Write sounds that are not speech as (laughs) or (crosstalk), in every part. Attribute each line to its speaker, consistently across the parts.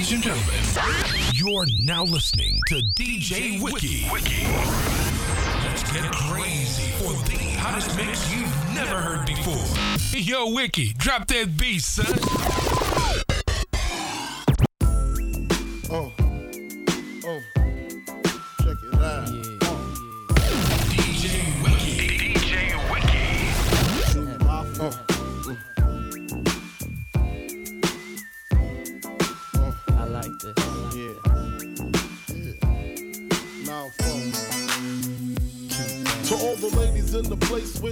Speaker 1: Ladies and gentlemen, you're now listening to DJ Wiki. Wiki. Let's get crazy for the hottest mix you've never heard before. Yo, Wiki, drop that beat, son.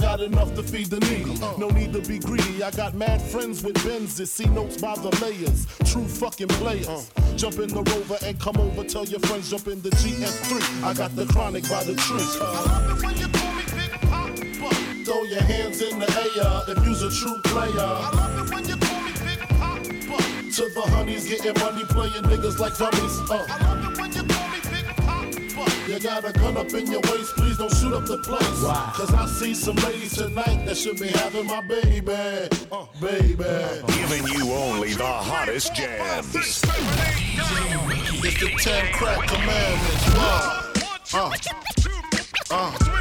Speaker 2: got enough to feed the needy. No need to be greedy. I got mad friends with Benzes. See notes by the layers. True fucking players. Jump in the rover and come over. Tell your friends jump in the GS3. I got the chronic by the tree. Throw your hands in the air if you's a true player. To the honeys getting money, playing niggas like dummies. Uh. You got a gun up in your waist, please don't shoot up the place. Cause I see some ladies tonight that should be having my baby. Uh, baby.
Speaker 3: Giving you only the hottest jams.
Speaker 2: It's the 10 crack commandments. Uh, uh, uh.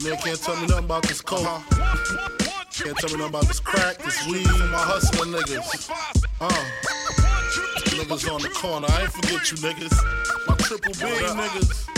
Speaker 2: Man can't tell me nothing about this coke. Can't tell me nothing about this crack, this weed, my hustling niggas. Uh, niggas on the corner. I ain't forget you niggas. My triple B niggas.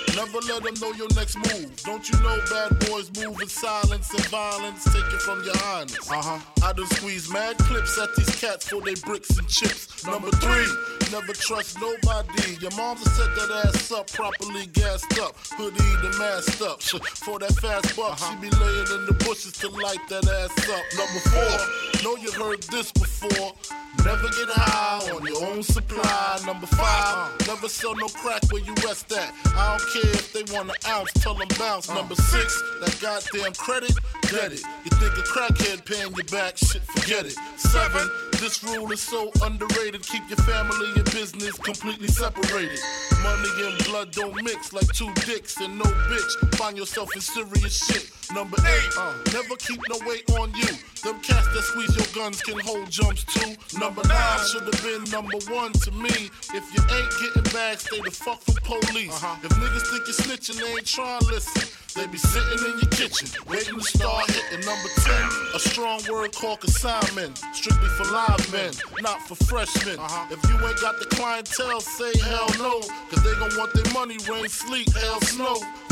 Speaker 2: never let them know your next move. Don't you know bad boys move in silence and violence? Take it from your highness. Uh huh. I done squeeze mad clips at these cats for they bricks and chips. Number three, never trust nobody. Your mom's set that ass up, properly gassed up. Hoodie the masked up. (laughs) For that fast buck, she be laying in the bushes to light that ass up. Number four, know you heard this before. Never get high on your own supply. Number five, never sell no crack where you rest at. I don't care if they want an ounce, tell them bounce. Number six, that goddamn credit, get it. You think a crackhead paying you back, shit, forget it. Seven, this rule is so underrated. Keep your family and business completely separated. Money and blood don't mix like two dicks and no bitch. Find yourself in serious shit. Number eight, uh, never keep no weight on you. Them cats that squeeze your guns can hold jumps too. Number nine should have been number one to me. If you ain't getting back, stay the fuck from police. If niggas think you're snitching, they ain't trying to listen. They be sitting in your kitchen, waiting to start hitting number 10. A strong word called consignment, strictly for live men, not for freshmen. Uh-huh. If you ain't got the clientele, say hell no. Cause they gon' want their money, rain, sleet, hell, snow.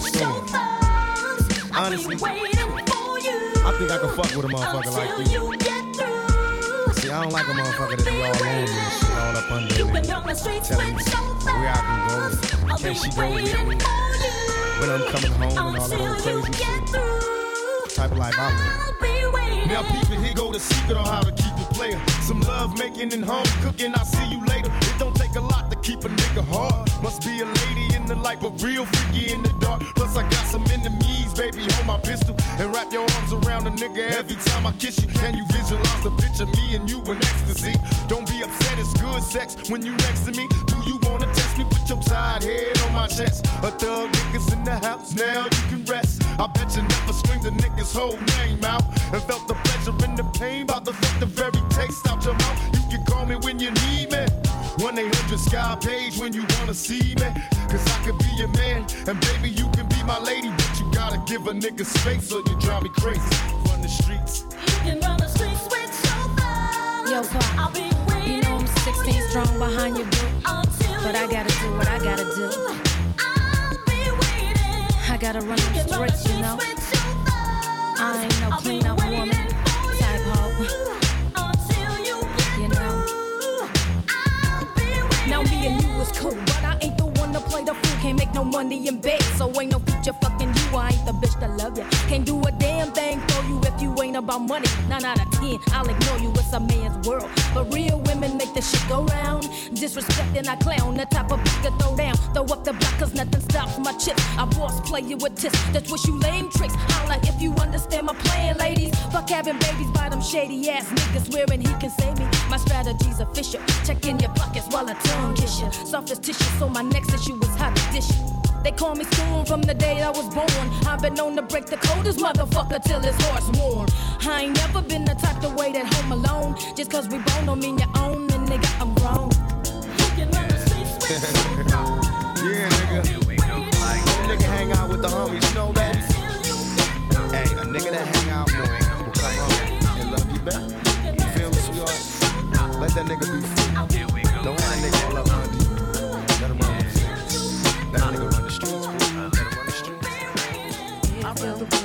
Speaker 4: The streets
Speaker 5: Hey, yo,
Speaker 4: with
Speaker 5: Storm.
Speaker 4: your thugs. I'll
Speaker 5: Honestly,
Speaker 4: waiting for you.
Speaker 5: I think I can fuck with a motherfucker like you.
Speaker 4: you get through.
Speaker 5: See, I don't like a motherfucker that be all on me and shit, all up under me.
Speaker 4: can run the streets
Speaker 5: Telling me
Speaker 4: with your thugs.
Speaker 5: where I can go, can she go with me, when I'm coming home and all that old crazy shit. Type life I live.
Speaker 4: I'll be waiting.
Speaker 5: Now people, here go the secret on how to keep a player. Some love making and home cooking. I'll see you later. It don't take a lot to keep a
Speaker 6: nigga hard. Must be a lady in the light, but real freaky in the dark. Plus, I got some enemies, baby. Hold my pistol and wrap your arms around a nigga every time I kiss you. Can you visualize the picture me and you in ecstasy? Don't be upset, it's good sex when you next to me. Do you wanna test me? Put your tired head on my chest. A thug niggas in the house, now you can rest. I bet you never screamed the nigga's whole name out and felt the pleasure and the pain. About to fuck the very taste out your mouth. You can call me when you need me. 1 800 Sky Page when you wanna see me. Cause I could be your man, and baby, you can be my lady. But you gotta give a nigga space or you drive me crazy. Run the streets.
Speaker 4: You can run the streets with your thugs.
Speaker 7: Yo, Pop,
Speaker 4: I'll be waiting.
Speaker 7: You know I'm 16 strong behind your boot. But I gotta do what I gotta do. I gotta run
Speaker 4: the
Speaker 7: streets, you know. I ain't no clean up woman
Speaker 4: for
Speaker 7: type hoe.
Speaker 4: You
Speaker 7: know. Now me and you is cool, but I ain't the one to play the fool. Can't make no money in bed, so ain't no future you. I ain't the bitch that love you. Can't do a damn thing for you if you ain't about money. Nine out of ten, I'll ignore you. It's a man's world, but real women make the shit go round. Disrespecting I clown, the type of bitch to throw down. Throw up the block, cause nothing stops my chips. I boss play you with tips. That's what you lame tricks. Holla if you understand my plan, ladies. Fuck having babies by them shady ass niggas, swearing he can save me. My strategy's official. Check in your pockets while I tongue kiss you. Soft as tissue, so my next issue is how to dish. They call me spoon from the day I was born. I've been known to break the coldest motherfucker till his heart's warm. I ain't never been the type to wait at home alone. Just cause we born don't mean you own, and nigga, I'm grown.
Speaker 4: You can run the streets (laughs) with your thugs.
Speaker 6: Yeah, nigga. Nigga hang out with the homies, know that? Hey, a nigga that hang out more will come home and love you back. You feel me, sweetheart? Let that nigga be free.
Speaker 8: If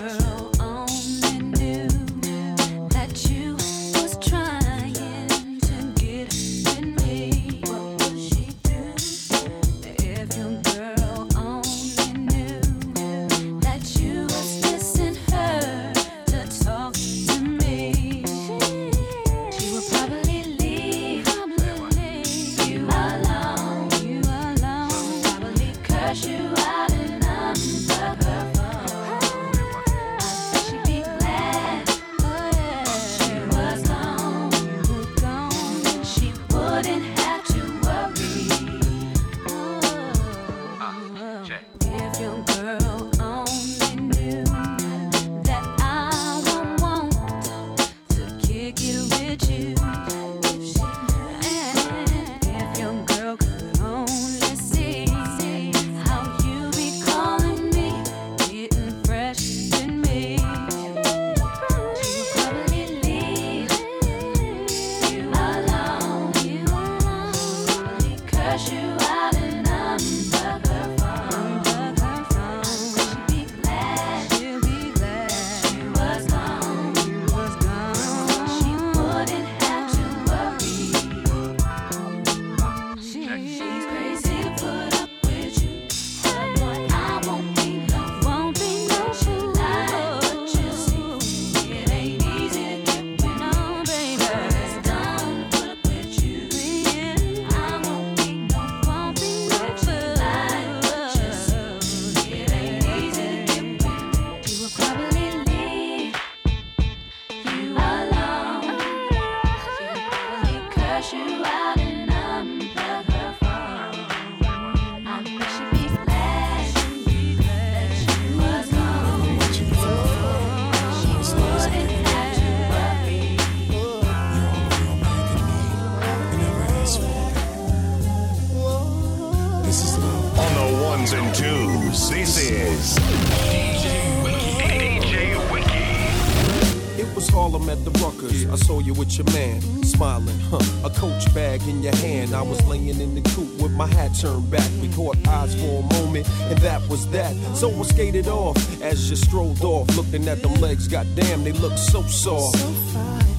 Speaker 9: turned back. We caught eyes for a moment, and that was that. So I skated off as you strolled off, looking at them legs. Goddamn, they look so soft.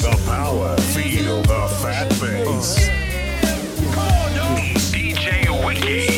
Speaker 10: The power. Feel the fat bass. DJ Wiki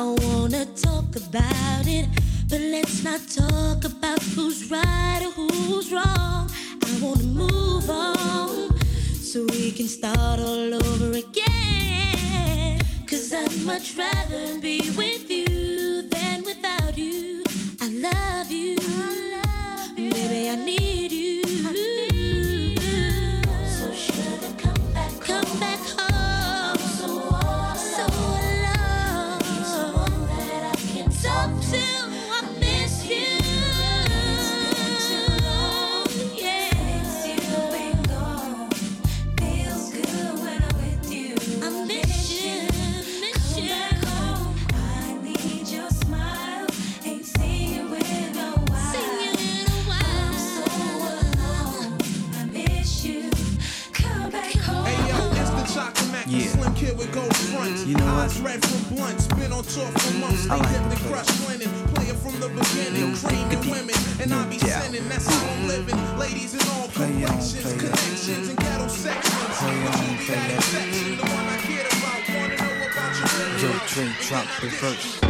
Speaker 4: I
Speaker 8: wanna talk about it. But let's not talk about who's right or who's wrong. I wanna move on so we can start all over again. Cause I'd much rather be with you than without you. I love you. You
Speaker 11: know what?
Speaker 5: Eyes red from blunts, been on tour for months.
Speaker 11: I
Speaker 5: They
Speaker 11: like the
Speaker 5: crush winning, player from the beginning, creaming women, and I be sinning. That's how I'm living. Ladies in all complexions,
Speaker 11: play on.
Speaker 5: connections, and ghetto sections.
Speaker 11: Play
Speaker 5: But you be that
Speaker 11: on.
Speaker 5: section, the one I care about. Wanna know about your
Speaker 11: Yo,
Speaker 5: living.
Speaker 11: Drop the verse.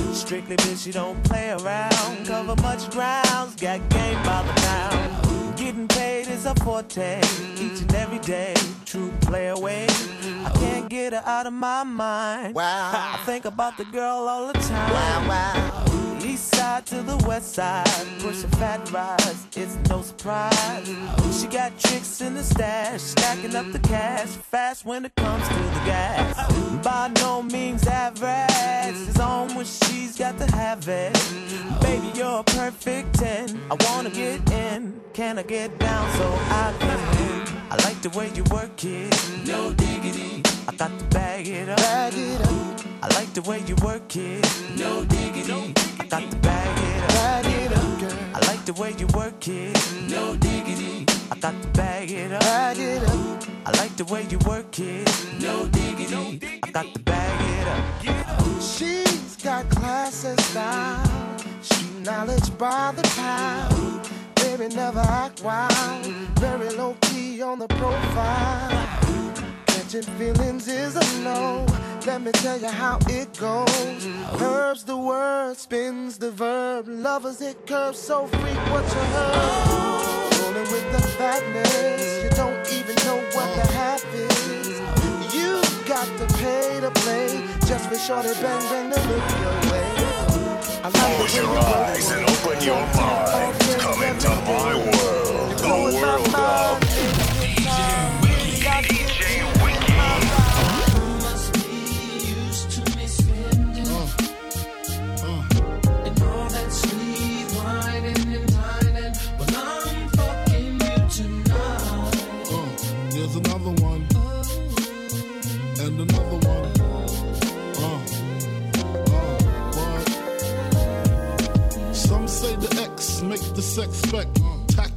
Speaker 12: Strictly bitch, you don't play around. Cover much grounds, got game by the pound. Getting paid is a forte, each and every day. True play away. I can't get her out of my mind. Wow. I think about the girl all the time. Wow, wow. East side to the west side, pushing fat rides, it's no surprise. She got tricks in the stash, stacking up the cash, fast when it comes to gas. By no means average, it's on when she's got to have it. Baby, you're a perfect 10. I wanna get in, can I get down so I can? I like the way you work it, no diggity. I got to bag it up. Bag it up. I like the way you work it, no diggity. I got to bag it up. Bag it up. I like the way you work it, no diggity. I got to bag it up. Bag it up. I like the way you work it, no diggity. I got to bag it up.
Speaker 13: She's got class and style. She knowledge by the pound. Baby never act wild. Very low key on the profile. Catching feelings is a no. Let me tell you how it goes. Herbs the word, spins the verb. Lovers it curves so freak what you heard. Rolling with the fatness. You don't even know what the half is. You got to pay to play. Just for shorty bang bang to look your way. Like
Speaker 3: Close your eyes and open your mind. Come into my world, the world of
Speaker 2: Make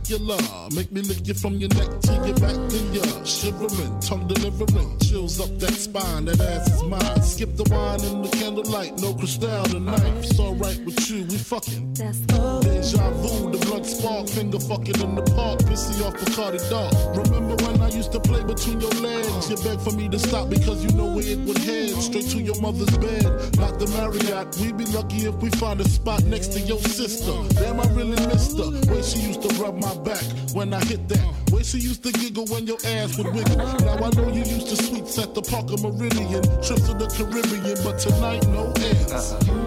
Speaker 2: the. Make me lick you from your neck to your back and you're shivering, tongue delivering, chills up that spine. That ass is mine. Skip the wine and the candlelight, no crystal tonight. It's alright with you, we fucking. Deja vu, the blood spark, finger fucking in the park, pissy off Bacardi Dark. Remember when I used to play between your legs? You begged for me to stop because you know where it would head. Straight to your mother's bed, not the Marriott. We'd be lucky if we find a spot next to your sister. Damn, I really missed her. Way she used to rub my back when I hit that. Way she used to giggle when your ass would wiggle. Now I know you used to sweets at the Parker Meridien, trips to the Caribbean, but tonight no ends.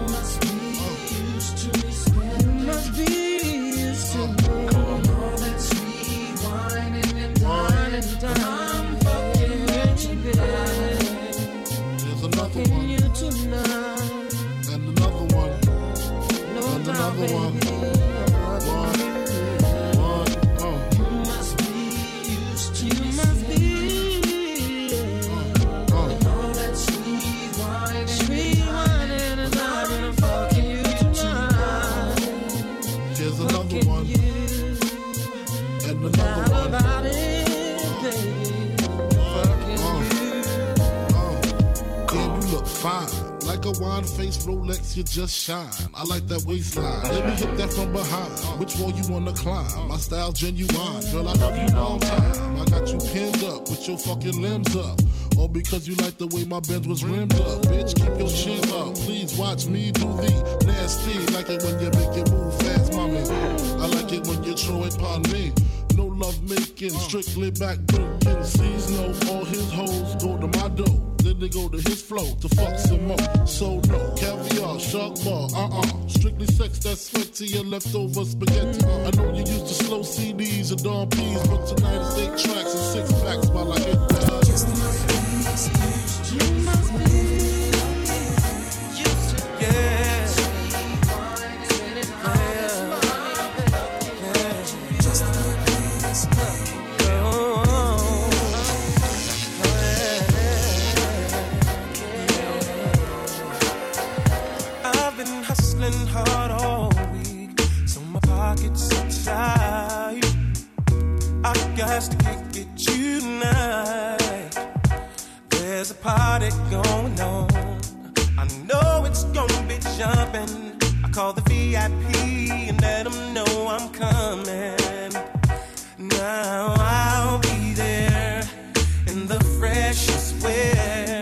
Speaker 2: A wine face Rolex, you just shine. I like that waistline. Let me hit that from behind. Which wall you wanna climb? My style genuine. Girl, I love you long time. I got you pinned up with your fucking limbs up. All because you like the way my Benz was rimmed up. Bitch, keep your chin up. Please watch me do the nasty. Like it when you make it move fast, mommy. I like it when you throw it upon me. No love making, strictly back breaking. Sees no, all his hoes go to my dough. They go to his flow to fuck some more. So no, caviar, shark bar, uh-uh. Strictly sex that's sweat to your leftover spaghetti. I know you used to slow CDs and Dom P's, but tonight it's eight tracks and six packs while I hit that.
Speaker 12: I've on. I know it's gonna be jumping. I call the VIP and let them know I'm coming. Now I'll be there in the freshest wear.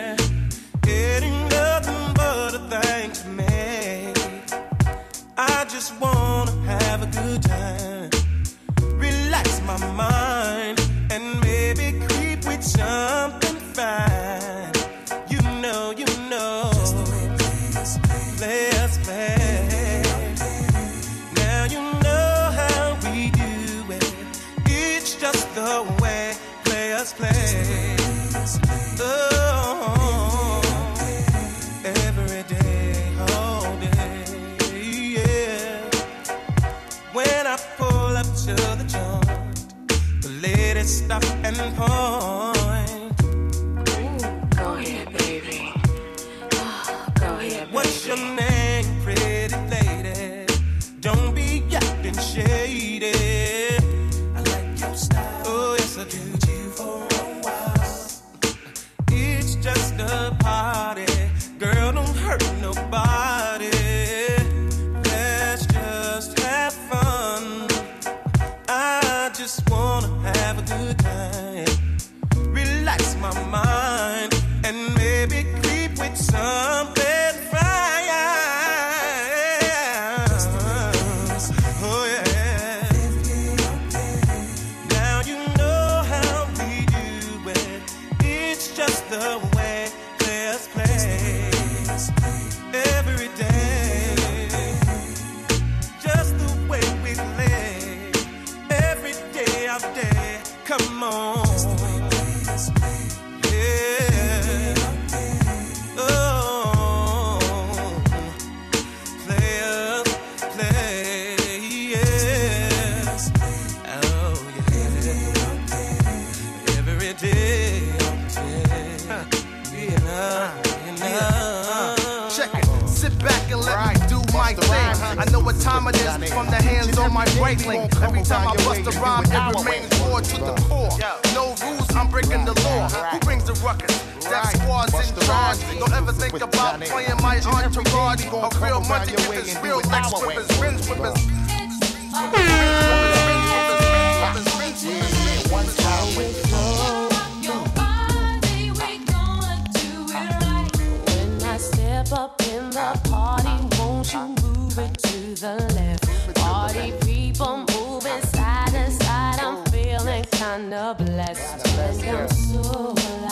Speaker 12: Stop and point.
Speaker 14: In charge. Don't ever think about playing my entourage. A real money with his real legs whippers, binge whippers.
Speaker 8: When I step up in the party, won't you move it to the left? Party people moving side to side, I'm feeling kinda blessed. And I'm so alive,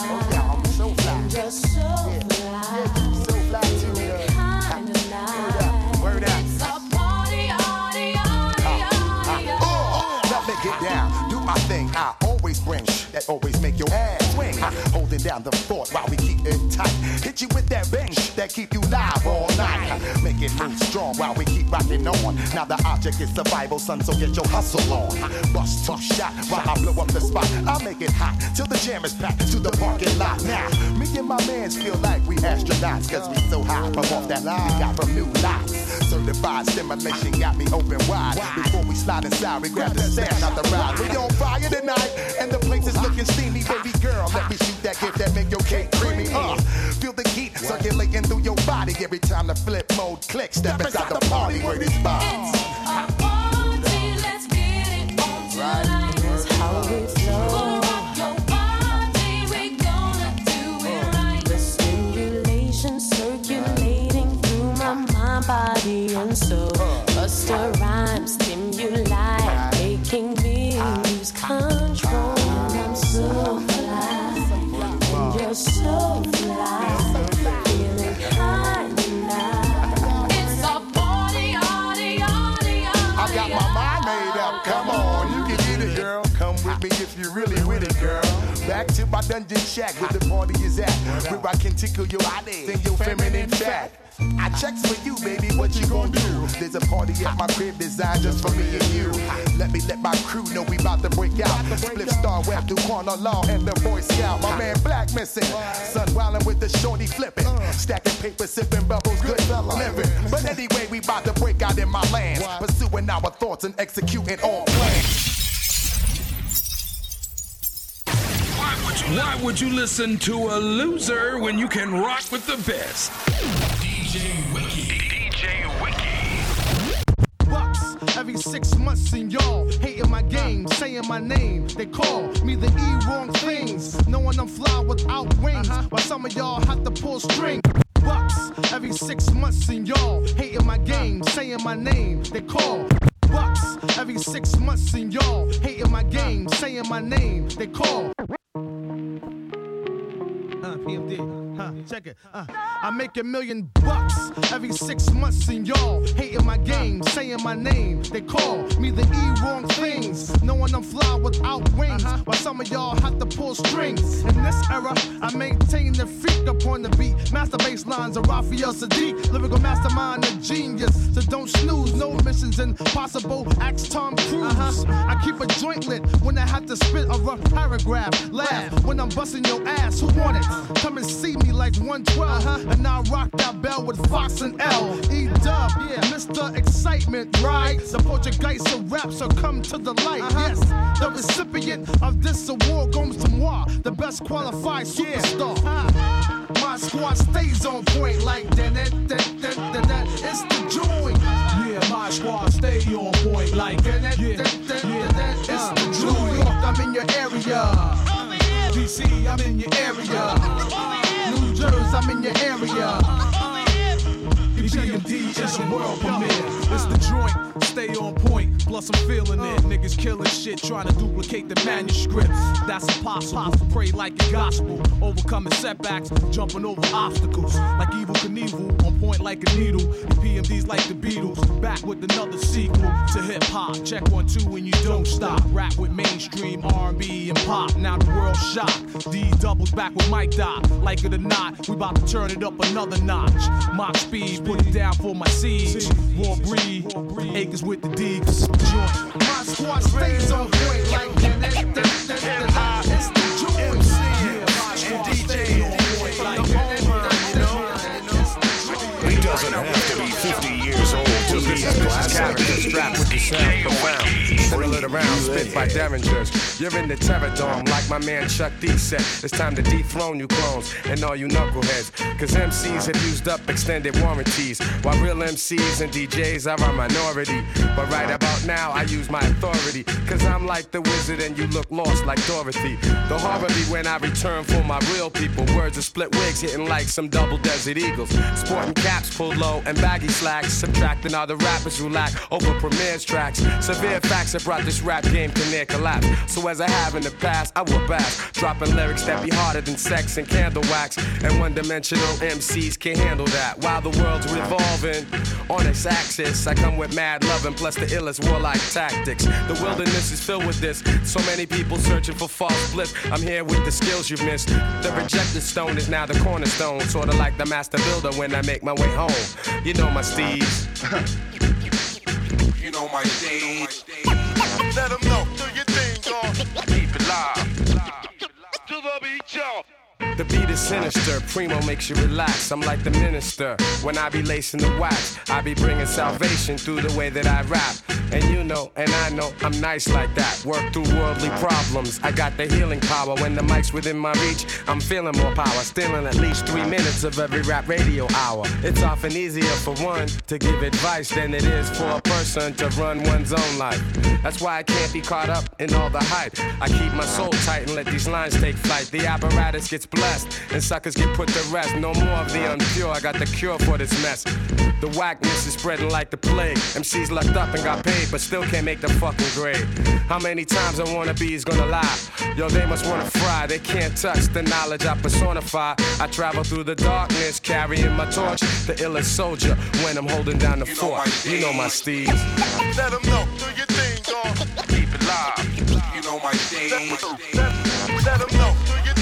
Speaker 15: That always make your ass swing. Holding down the fort while we keep it tight. Hit you with that bang that keep you live all night. Make it move strong while we keep rocking on. Now the object is survival, son, so get your hustle on. Bust two shot while I blow up the spot. I'll make it hot till the jam is packed to the parking lot. Now, me and my mans feel like we astronauts, cause we so high from off that line we got from new lots. Certified stimulation got me open wide. Before we slide inside, we grab the stash out the ride. We on fire tonight, and the place is looking steamy. Baby girl, let me shoot that gift that make your cake creamy. Uh, feel the heat circulating through your body every time the flip mode clicks. Step inside the party where this bomb.
Speaker 8: let's get it on tonight. That's how we flow. Rock your body, we gonna do it right. The stimulation circulating through my mind, body, and soul. Bust a rhyme, stimuli, making me lose control. And I'm so
Speaker 15: Back to my dungeon shack where the party is at. Where I can tickle your body and your feminine fat. I checks for you, baby. What you gonna do? There's a party at my crib designed just for me and you. Let me let my crew know we about to break out. Split Star Web, Duquan Law, and the Boy Scout. My man Black missing. Sun wildin' with the shorty flipping. Stacking paper, sipping bubbles, good living. But anyway, we about to break out in my lands. Pursuing our thoughts and executing all plans.
Speaker 1: Why would you listen to a loser when you can rock with the best? DJ Wiki. DJ Wiki.
Speaker 14: Bucks every six months, and y'all hating my game, saying my name. They call me the E wrong things, knowing I'm fly without wings. Uh-huh. While some of y'all have to pull string. Bucks every six months, and uh-huh. y'all hating my game, saying my name. They call bucks every six months, and y'all hating my game, saying my name. They call.
Speaker 16: Check it. Uh, I make a million bucks every six months, and y'all hating my game, saying my name. They call me the E wrong things, knowing I'm fly without wings. Uh-huh. While some of y'all have to pull strings. In this era, I maintain the freak upon the beat. Master bass lines of Raphael Saadiq, lyrical mastermind, a genius. So don't snooze, no missions impossible. Ask Tom Cruise. Uh-huh. I keep a joint lit when I have to spit a rough paragraph. Laugh when I'm busting your ass. Who want it? Uh-huh. Come and see me like 112. And I rock that bell with Fox and L. E Dub, yeah, Mr. Excitement, right? The Portuguese of rap, so come to the light. Yes, the recipient of this award goes to moi, the best qualified superstar. My squad stays on point like that. that, that, that, that, that. It's the joint.
Speaker 17: Yeah, my squad stay on point like
Speaker 16: that. that, that, that, that, that. It's the New York, I'm in your area. DC, I'm in your area. I'm in your area.
Speaker 17: EPMD is a world premiere. It's the joint, stay on point. Plus I'm feeling it. Niggas killing shit, trying to duplicate the manuscript. That's impossible. Pray like a gospel, overcoming setbacks, jumping over obstacles. Like Evel Knievel, on point like a needle. EPMD's like the Beatles, back with another sequel to hip hop. Check one two and you don't stop. Rap with mainstream R&B and pop. Now the world shocked. D doubles back with Mike Dot. Like it or not, we about to turn it up another notch. Mock speed, put it down for my seeds. Raw breed, acres with the D. 'cause it's the joint.
Speaker 16: My squad stays on point like. It's the joint.
Speaker 17: On point
Speaker 18: He doesn't have to be 50 years old to be a classic.
Speaker 19: strapped with the sound profound. Swirl it around, spit by derringers. You're in the terror dome, like my man Chuck D said. It's time to dethrone you clones and all you knuckleheads. Cause MCs have used up extended warranties, while real MCs and DJs are a minority. But right about now, I use my authority. Cause I'm like the wizard and you look lost like Dorothy. The horror be when I return for my real people. Words of split wigs hitting like some double desert eagles. Sporting caps pulled low and baggy slacks. Subtracting all the rappers who lack over Premier's tracks. Severe facts have brought this rap game to near collapse. So as I have in the past, I will back. Dropping lyrics that be harder than sex and candle wax. And one dimensional MCs can't handle that. While the world's revolving on its axis, I come with mad love and plus the illest warlike tactics. The wilderness is filled with this. So many people searching for false bliss. I'm here with the skills you've missed. The rejected stone is now the cornerstone. Sorta like the master builder when I make my way home. You know my steez. (laughs)
Speaker 18: You know my stage.
Speaker 1: Let them know, do your thing, dog.
Speaker 18: Keep it live.
Speaker 1: To the beat, y'all.
Speaker 19: The beat is sinister, Primo makes you relax. I'm like the minister. When I be lacing the wax, I be bringing salvation through the way that I rap. And you know, and I know, I'm nice like that. Work through worldly problems. I got the healing power. When the mic's within my reach, I'm feeling more power. Stealing at least three minutes of every rap radio hour. It's often easier for one to give advice than it is for a person to run one's own life. That's why I can't be caught up in all the hype. I keep my soul tight and let these lines take flight. The apparatus gets blessed and suckers get put to rest. No more of the unpure. I got the cure for this mess. The whackness is spreading like the plague. MCs locked up and got paid, but still can't make the fucking grade. How many times I wanna be is gonna lie? Yo, they must wanna fry. They can't touch the knowledge I personify. I travel through the darkness, carrying my torch. The illest soldier when I'm holding down the fort. You know my steez.
Speaker 1: Let them know, do your thing, dog.
Speaker 18: Keep it live. You know my.
Speaker 1: Let them know, do your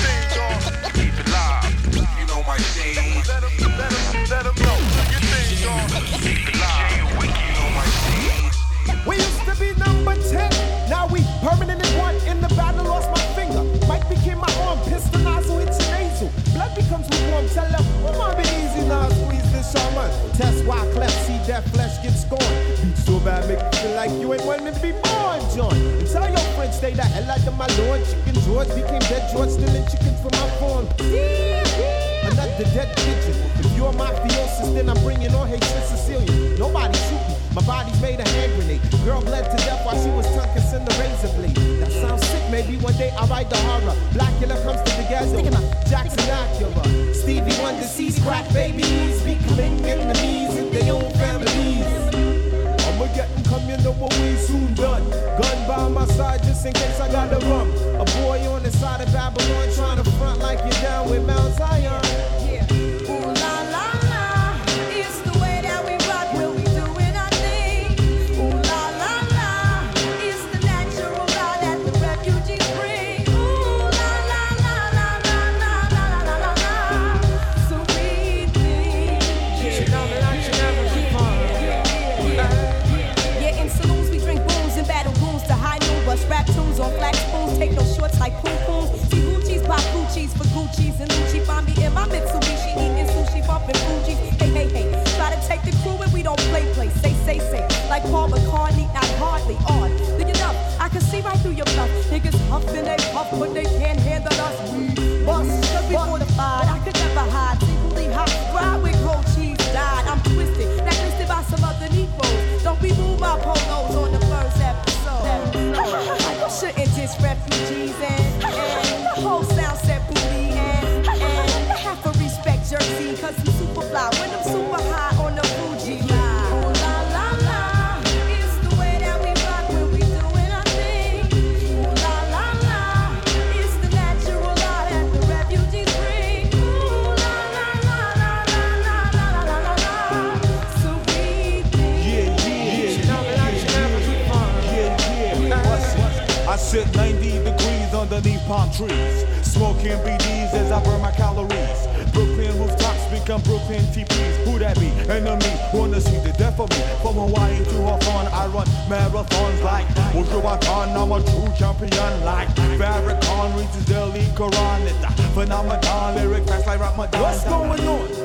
Speaker 18: You my stage.
Speaker 1: Let them, let them, let them know, do your thing, dog.
Speaker 18: Keep it live. You know my stage.
Speaker 14: We used to be number 10. Now we permanent in one. In the battle, lost my finger. Mike became my arm. Pistol nozzle hits nasal. Blood becomes lukewarm. Tell them, oh, my be easy now. Squeeze this shaman. Test why cleft. See that flesh get scorned. So bad, make you feel like you ain't wanting to be born, John. Tell your friends, stay the hell out of my lord. Chicken George became dead George, stealing chickens from my farm. Another dead pigeon. If you're mafiosis, then I'm bringing on hatred Sicilian. Nobody shoot me. My body's made a hand grenade. Girl bled to death while she was tongue kissing the razor blade. That sounds sick. Maybe one day I'll write the horror. Blacula comes to the ghetto. Jackson Acura. Stevie Wonder sees crack babies becoming enemies in their own families. I'ma get you know what we soon done. Gun by my side just in case I gotta run. A boy on the side of Babylon trying to front like you're down with Mount Zion.
Speaker 20: Paul McCartney, not hardly on. Do you know? I can see right through your bluff. Niggas huffing, they puff, but they can't
Speaker 21: palm trees, smoking BDs as I burn my calories. Brooklyn rooftops become Brooklyn TPs. Who that be? Enemy wanna see the death of me. From Hawaii to Hawthorne, I run marathons like Wujuwatan. I'm a true champion like Farrakhan reads the daily Quran. It's a phenomenon, lyric fast like Ramadan.
Speaker 14: What's going on?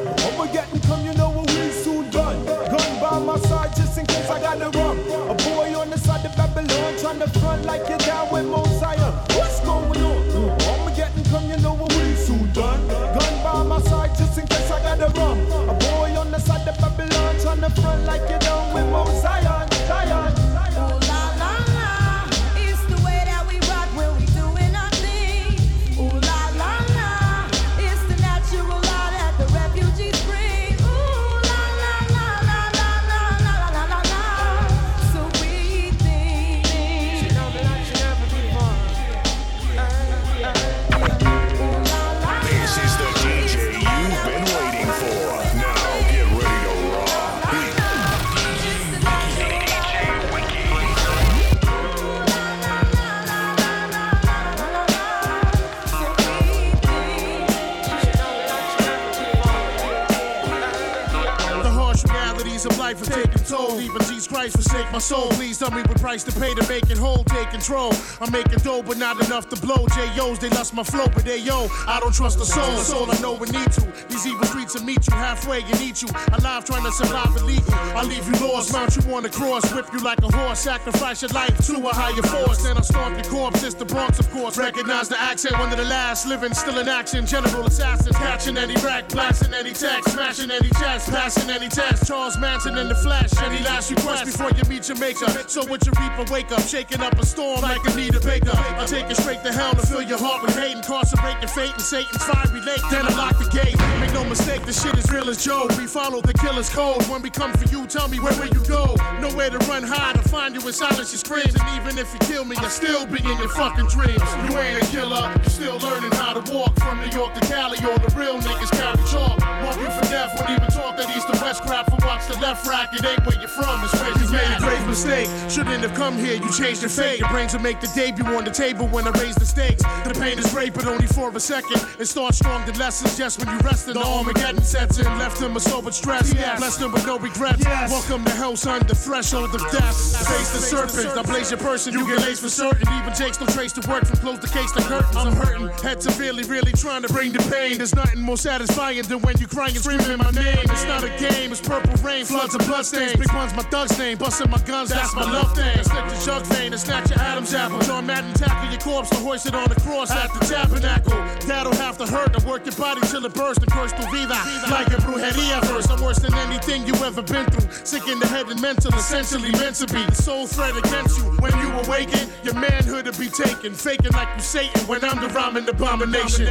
Speaker 14: My
Speaker 22: soul. Please tell me what price to pay to make it whole. Take control. I'm making dough, but not enough to blow. J.O.'s, they lost my flow, but they yo. I don't trust the soul. Soul, I know we need to. These evil will meet you halfway and eat you. Alive trying to survive illegal. I'll leave you lost. Mount you on the cross. Whip you like a horse. Sacrifice your life to a higher force. Then I'll stomp your corpse. It's the Bronx, of course. Recognize the accent. One of the last living, still in action. General assassin. Catching any rack. Blasting any text. Smashing any chest. Passing any test. Charles Manson in the flesh. Any last request before you meet your maker. So with your reaper, wake up. Shaking up a storm like Anita Baker. I'll take it straight to hell to fill your heart with hate. Incarcerate your fate in Satan's fiery lake. Then I lock the gate. Make no mistake, this shit is real as Joe. We follow the killer's code. When we come for you, tell me where will you go? Nowhere to run, hide, to find you in silence, your screams. And even if you kill me, I'll still be in your fucking dreams. You ain't a killer, You're still learning how to walk. From New York to Cali, all the real niggas carry chalk. You for death, won't even talk that east to west crap. For watch the left rack, it ain't where you're from, it's where you made a grave mistake. Shouldn't have come here, you changed your fate. Your brains will make the debut on the table when I raise the stakes. The pain is great, but only for a second. It starts strong, the lessons just when you rested. The Armageddon sets in, left him a sober stress. Blessed him with no regrets. Welcome to hell, son, the threshold of death. Face the serpent, I blaze your person, you get laced for certain. Even takes no trace to work from close the case to curtains. I'm hurting, head severely, really trying to bring the pain. There's nothing more satisfying than when you crying and screaming my name. It's not a game, it's purple rain, floods of bloodstains. Big one's my thug's name, busting my guns, that's my love thing. Slip the jug vein and snatch your Adam's apple. John Madden tackle your corpse to hoist it on the cross at the tabernacle. That'll have to hurt to work your body till it bursts and curse tu vida. Like a brujeria verse, I'm worse than anything you ever been through. Sick in the head and mental, essentially meant to be. Sole threat against you. When you awaken, your manhood will be taken. Faking like you Satan when I'm the rhyming abomination.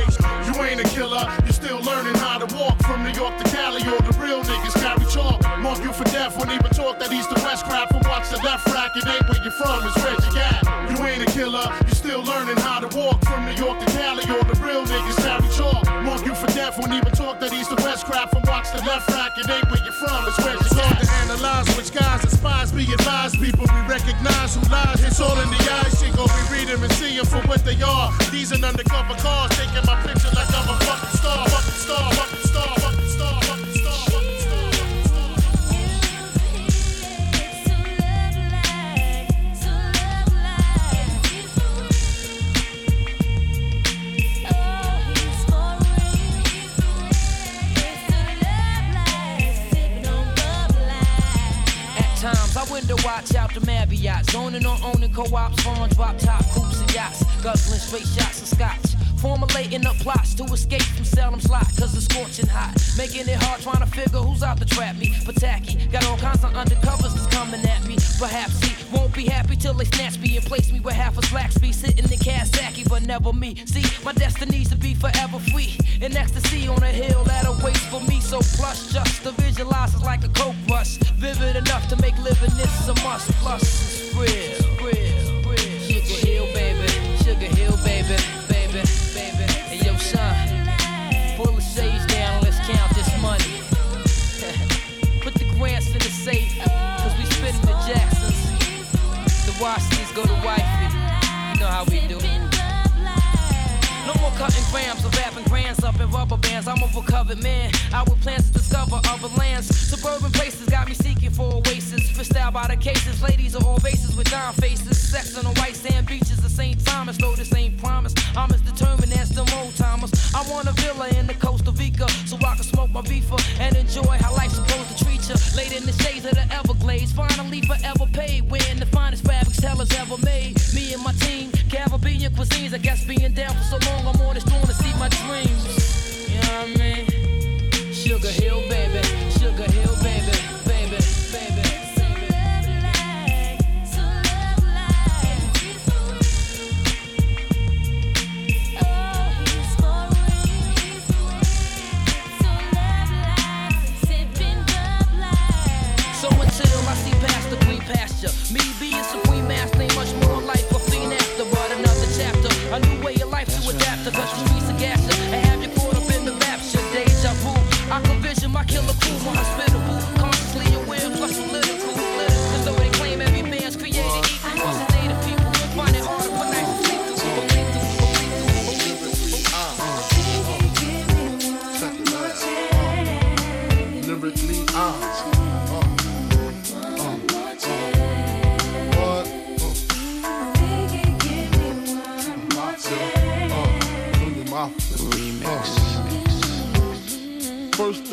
Speaker 22: You ain't a killer, you're still learning how to walk. From New York to Cali, all the real niggas carry chalk. Mark you for death, won't even talk that east to west crap. From watch the left rack, it ain't where you're from, it's where you at. You ain't a killer, you're still learning how to walk. From New York to Cali, all the real niggas carry chalk. Mark you for death, won't even talk that east to west crap. From watch the left rack, it ain't where you're from, it's where you at. to analyze which guys and spies be advised. People we recognize who lies, it's all in the eyes. Shit go we read and see for what they are. These are undercover cars, taking my picture like I'm a fucking star, fucking star, fucking star,
Speaker 23: Window watch out
Speaker 24: the Marriott. Zoning on owning co-ops, farms, drop top, coops and yachts. Guzzling straight shots of scotch. Formulating up plots to escape from Salem's lot, cause it's scorching hot. Making it hard trying to figure who's out to trap me. But tacky, got all kinds of undercovers that's coming at me. Perhaps he won't be happy till they snatch me and place me with half a slack speed. Sitting in Kawasaki, but never me. See, my destiny's to be forever free. In ecstasy on a hill that awaits for me. So plush, just to visualize is like a coke rush. Vivid enough to make living this a must. Plus, it's real, real, real. Sugar Hill, baby. Sugar Hill, baby, baby. Hey, yo, son. Pull the shades down, let's count this money. (laughs) Put the grants in the safe, cause we spinning the Jacksons. The Washingtons go to wifey. You know how we do. No more cutting grams or wrapping grands up in rubber bands. I'm a recovered man. With plans to discover other lands. By the cases. Ladies are all races with dime faces. Sex on the white sand beaches of St. Thomas. Though this ain't promise. I'm as determined as them old timers. I want a villa in the Costa Rica so I can smoke my beefer and enjoy how life's supposed to treat you. Laid in the shades of the Everglades. Finally forever paid. Wearing the finest fabrics hell ever made. Me and my team. Caribbean cuisines. I guess being down for so long, I'm on this to see my dreams.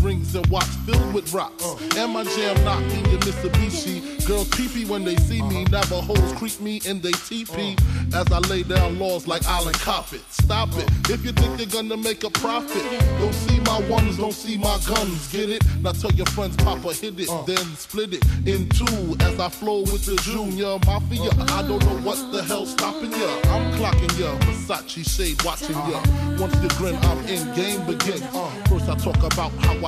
Speaker 2: Rings and watch filled with rocks. Uh. And my jam knocking your Mitsubishi. Girls pee when they see me. Uh-huh. Never hoes creep me in they teepee. Uh. As I lay down laws like Island Coppet. Stop it. Uh. If you think you're gonna make a profit, don't see my ones, don't see my guns. Get it? Now tell your friends, Papa hit it, then split it in two. As I flow with the Junior Mafia. I don't know what the hell's stopping ya. I'm clocking ya. Versace shade watching ya. Uh-huh. Once you grin, I'm in. Game begins. First I talk about how I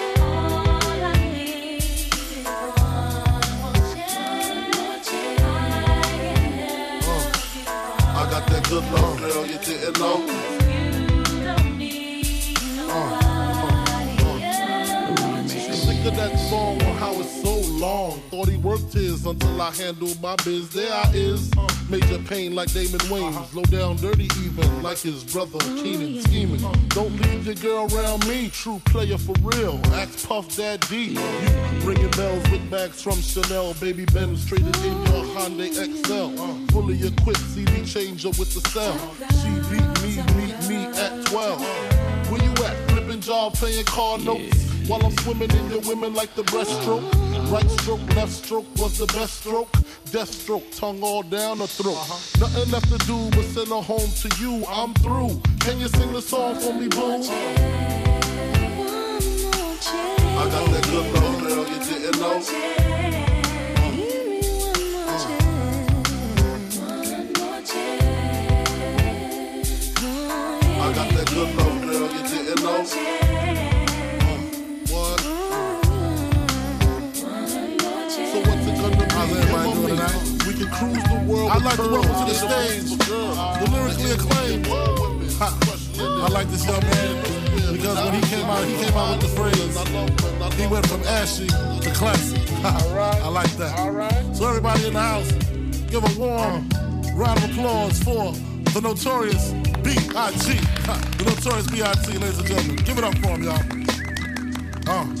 Speaker 2: Good love, girl, you didn't know. Sick of that song how it's so long. Thought he worked his until I handled my biz. There I is. Major pain like Damon Wayans. Low down dirty even like his brother Keenen scheming. Don't leave your girl around me. True player for real. Ask Puff Daddy. You ringing bells with bags from Chanel. Baby Benz traded in your Hyundai Excel. Fully equipped CD changer with the cell. She beat me, meet me at 12. Where you at? Flipping job, playing car notes. While I'm swimming in your women like the breaststroke. Right stroke, left stroke was the best stroke. Death stroke, tongue all down the throat. Nothing left to do but send her home to you. I'm through. Can you sing the song for me, boo? I got that good love, girl, you didn't know. I got that good love, girl, you didn't know. Tonight? We can cruise the world. I'd like to welcome to the stage the lyrically acclaimed. I like this young man. Because when he came out, he came out with the phrase, he went from ashy to classy. I like that. So everybody in the house, give a warm round of applause for the notorious B.I.G. The notorious B.I.G. Ladies and gentlemen, give it up for him, y'all. Uh.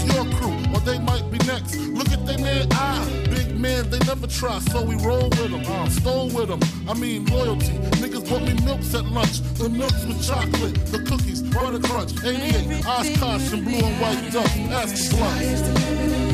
Speaker 2: crew's your crew, or they might be next. Look at they man eye. Big man, they never try, so we roll with them. Stole with them. I mean, loyalty. Niggas bought me milks at lunch. The milks with chocolate, the cookies, butter crunch, 88, Oshkosh, and blue and white duck. Ask the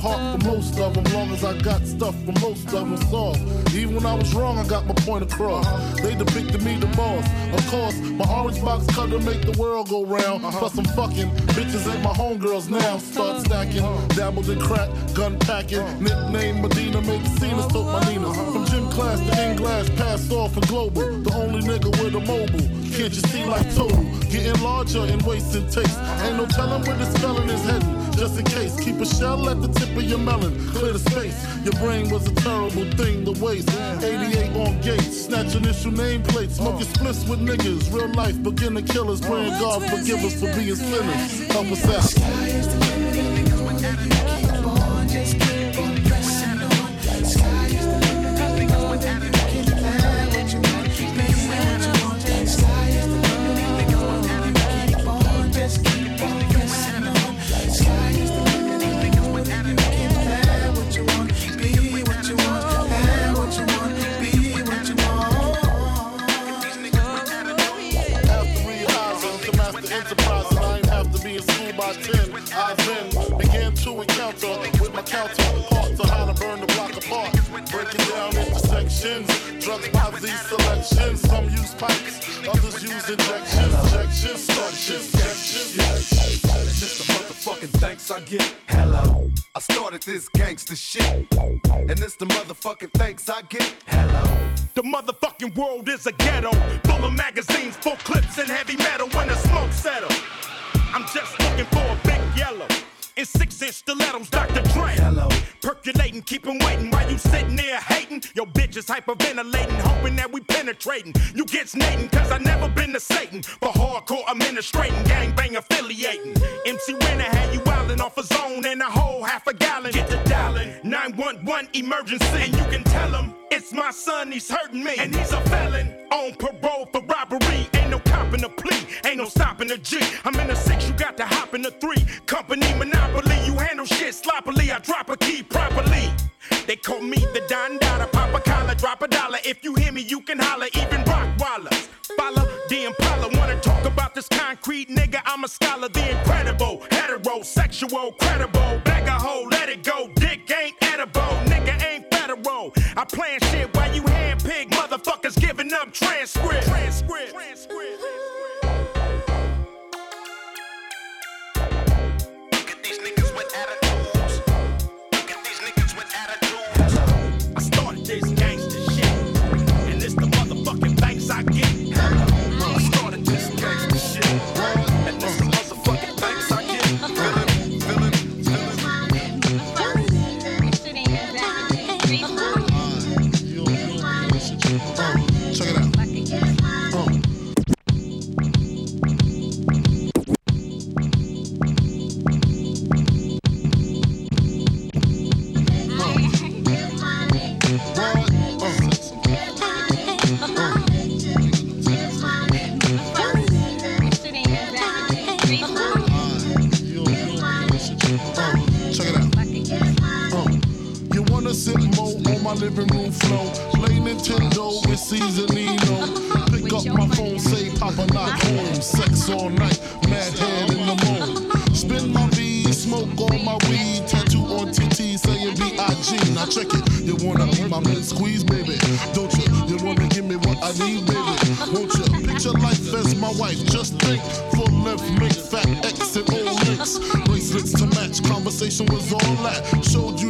Speaker 2: heart for most of them, long as I got stuff for most of them solved. Even when I was wrong, I got my point across. They depicted me the boss. Of course, my orange box cutter make the world go round. Uh-huh. Plus, I'm fucking bitches ain't my homegirls now. Start stacking, uh-huh. dabbled in crack, gun packing. Uh-huh. Nickname Medina, make scenes, took my Nina. From gym class to in glass, passed off for global. The only nigga with a mobile. Can't you see like total? Getting larger in wasting taste. Ain't no telling where this felon is heading. Just in case, keep a shell at the tip of your melon. Clear the space. Your brain was a terrible thing to waste. 88 on gates, snatch initial nameplates. Smoking splits with niggas. Real life beginner killers. Praying God forgive us for being sinners. Help us out. By 10. I then began to encounter with my counterpart to how to burn the block apart. Breaking down into sections, drugs by these selections. Some use pipes, others use injections. Injections, sections, sections.
Speaker 25: Just the motherfucking thanks I get. Hello. I started this gangster shit. And it's the motherfucking thanks I get. Hello.
Speaker 21: The motherfucking world is a ghetto, full of magazines, full clips, and heavy metal In six inch stilettos, Dr. Dre. Hello. Percolating, keep waiting while you sitting there hating. Your bitch is hyperventilating, hoping that we penetrating. You get snating, cause I never been to Satan. For hardcore administrating, gangbang affiliating. MC Renner had you wildin' off a zone and a whole half a gallon. Get the dialing, 911 emergency. And you can tell him it's my son, he's hurting me. And he's a felon on parole for robbery. Ain't no copping a plea, ain't no stopping G. I'm in a six, you got to hop in the three. Company monopoly, you handle shit sloppily. I drop a key properly. They call me the Don Dada, pop a collar, drop a dollar. If you hear me, you can holler, even Rockwallers. Follow the Impala, wanna talk about this concrete nigga? I'm a scholar, the incredible, heterosexual, credible. Bag a hoe, let it go. Dick ain't edible, nigga ain't federal. I plan shit while you handpick motherfuckers giving up transcript. Transcript.
Speaker 2: Living room flow. Play Nintendo with Seasonino. Pick up my phone, say Papa not home. Sex all night, mad head in the moon. Spin my V, smoke all my weed. Tattoo on TT saying B.I.G. Now check it, you wanna be my man squeeze, baby. Don't you? You wanna give me what I need, baby. Won't you? Picture life as my wife. Just think, full length, make fat X and O links. Bracelets to match, conversation was all that. Showed you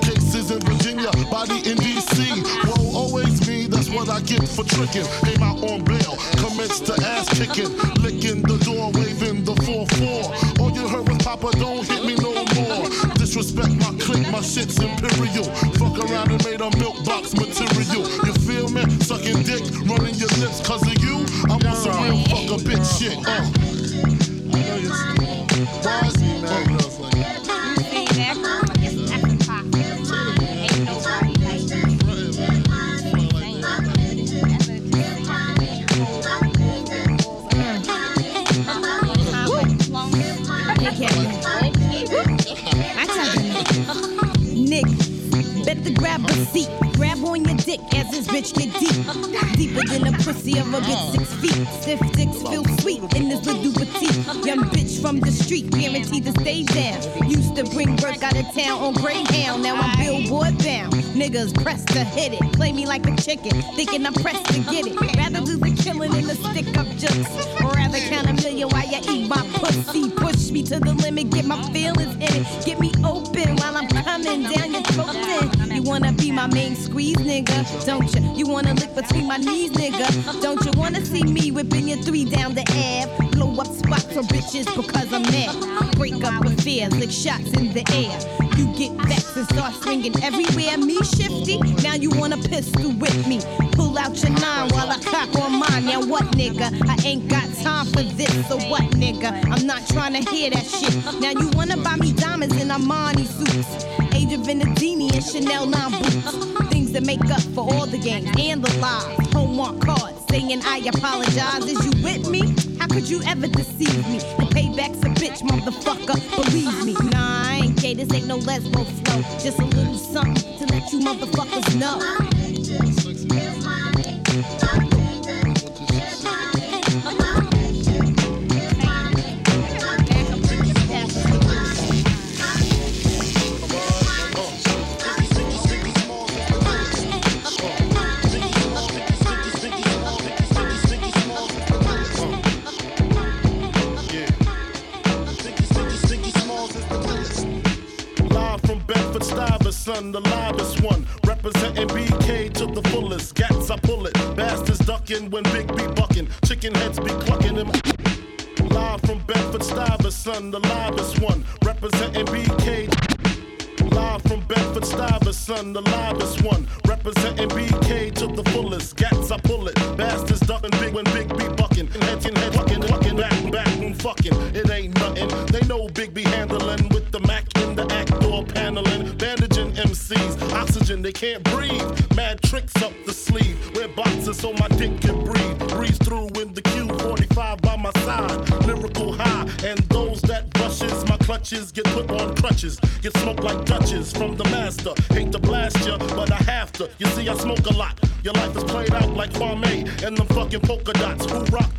Speaker 2: Get for tricking. Came out on bail, commenced to ass kicking. Licking the door, waving the 4-4. All you heard was Papa, don't hit me no more. Disrespect my clique, my shit's imperial. Fuck around and made a milk box material. You feel me? Sucking dick, running your lips cause of you. I'm on some real fuck a bitch shit. Uh. I know you're Why is
Speaker 26: as this bitch get deep. Deeper than a pussy of a six feet. Stiff dicks feel sweet in this little petite. Young bitch from the street, guaranteed to stay down. Used to bring work out of town on Greyhound. Now I'm billboard bound. Niggas pressed to hit it. Play me like a chicken, thinking I'm pressed to get it. Rather do the killing than the stick up jokes. Or rather count a million while you eat my pussy. Push me to the limit, get my feelings in it. Get me open while I'm coming down. My main squeeze, nigga? Don't you? You wanna lick between my knees, nigga? Don't you wanna see me whipping your three down the Ave? Blow up spots for bitches because I'm mad. Break up affairs, lick shots in the air. You get vexed and start swinging everywhere. Me shifty, now you wanna pistol with me. Pull out your nine while I cock on mine. Now what, nigga? I ain't got time for this, so what, nigga? I'm not trying to hear that shit. Now you wanna buy me diamonds in Armani suits. And Chanel 9 boots. Things that make up for all the games and the lies. Homework cards saying I apologize. Is you with me? How could you ever deceive me? The payback's a bitch, motherfucker. Believe me. Nah, I ain't gay. This ain't no lesbo flow. Just a little something to let you motherfuckers know.
Speaker 2: Chicken heads be fucking polka dots. Who rock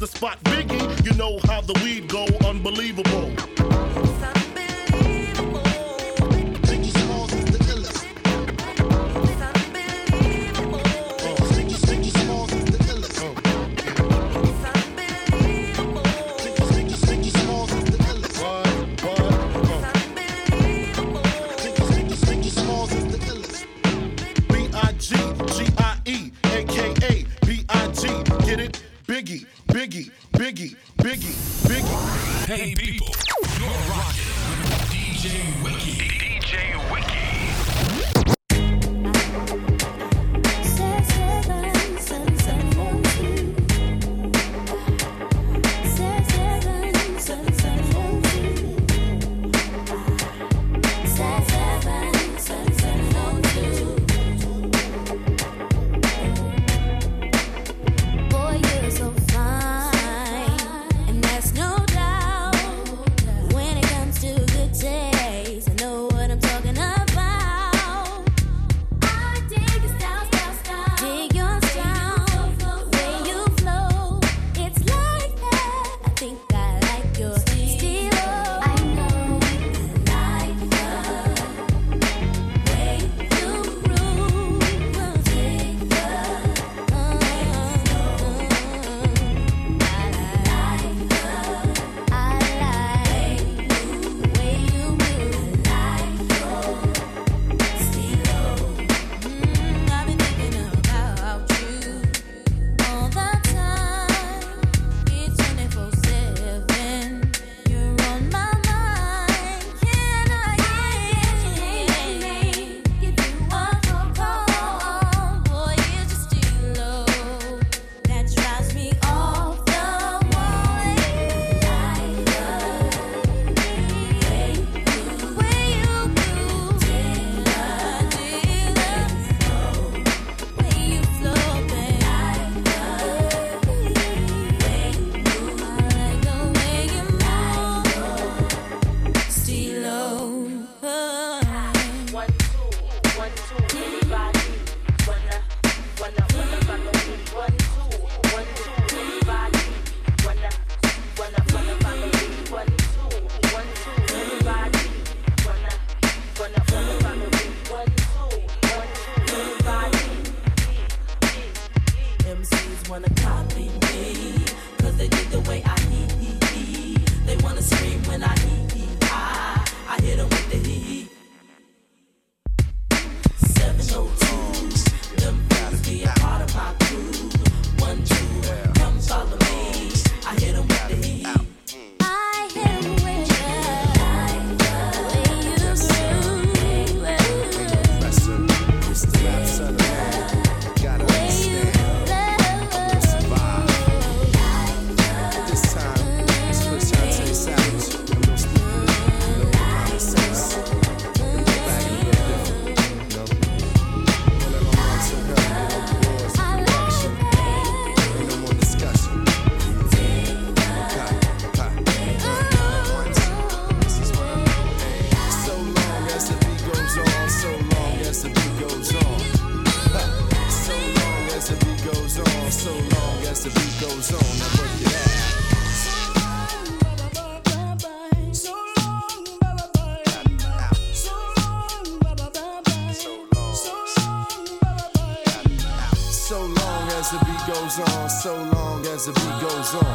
Speaker 27: goes on.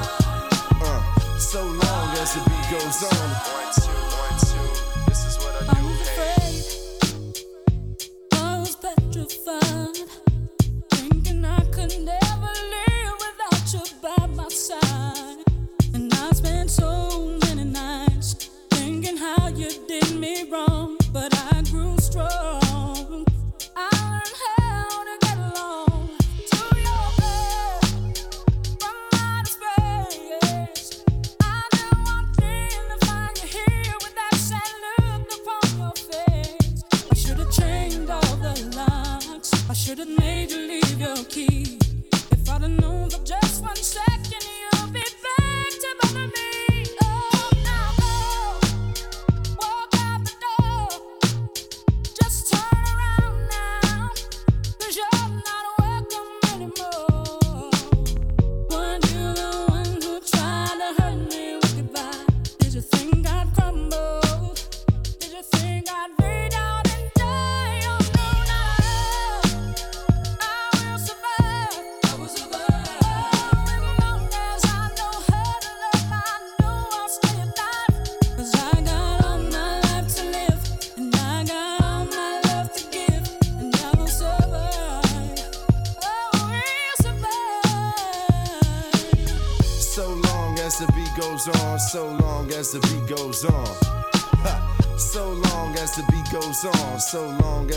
Speaker 27: Uh, so long as the beat goes on.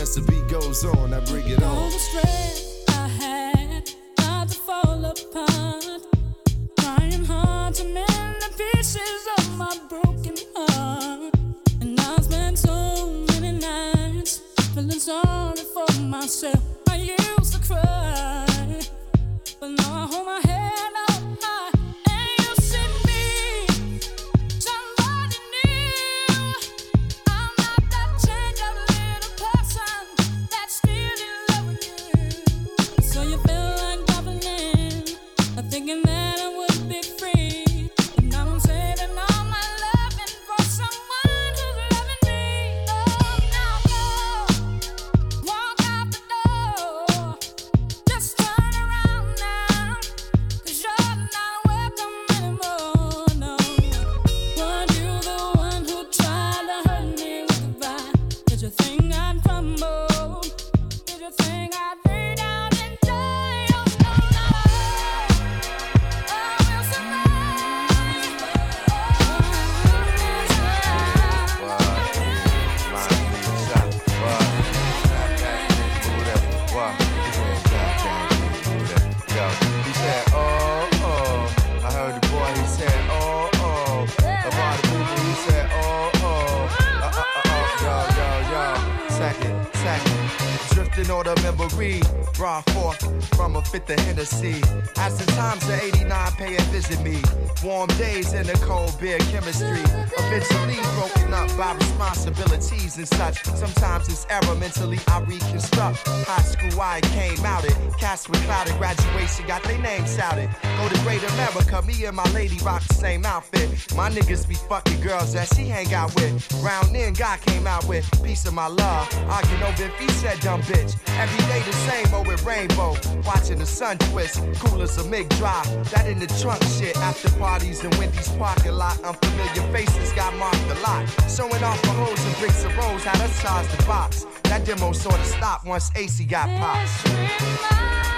Speaker 27: as the beat goes on, I bring it on. same outfit. My niggas be fucking girls that she hang out with. Round in, God came out with piece of my love. I can over if he said dumb bitch. Every day the same old with rainbow. Watching the sun twist, cool as a MIG drive. That in the trunk shit. After parties in Wendy's parking lot. Unfamiliar faces got marked a
Speaker 6: lot. Showing off the hoes and bricks of rose. how to size the box. That demo sorta stopped once AC got popped.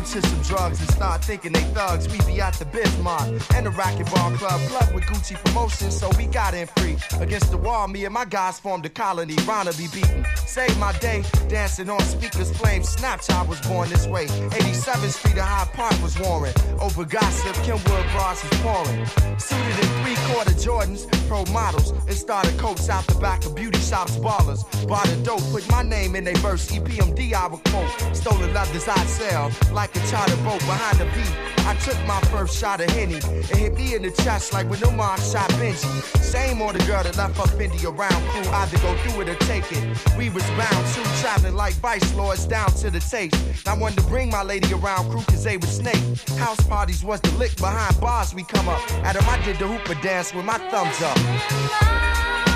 Speaker 6: Hold to some drugs and start thinking they thugs, we be at the Bismarck and the racquetball club, plug with Gucci promotion, so we got in free. Against the wall, me and my guys formed a colony, Rana be beaten. Saved my day, dancing on speakers, flames. Snapchat was born this way. 87th Street of Hyde Park was warring. Over gossip, Kenwood bras was pouring. Suited in three quarter Jordans, pro models, and started coats out the back of beauty shops, ballers. Bought a dope, put my name in they verse, EPMD I would quote. Stolen leathers I'd sell, like a charter boat behind the beat. I took my first shot of Henny. It hit me in the chest like when Omar shot Benji. Same on the girl that left her Fendi around crew, either go through it or take it. We was bound to traveling like vice lords down to the taste. I wanted to bring my lady around crew cause they was snake. House parties was the lick behind bars we come up. At 'em I did the hooper dance with my thumbs up.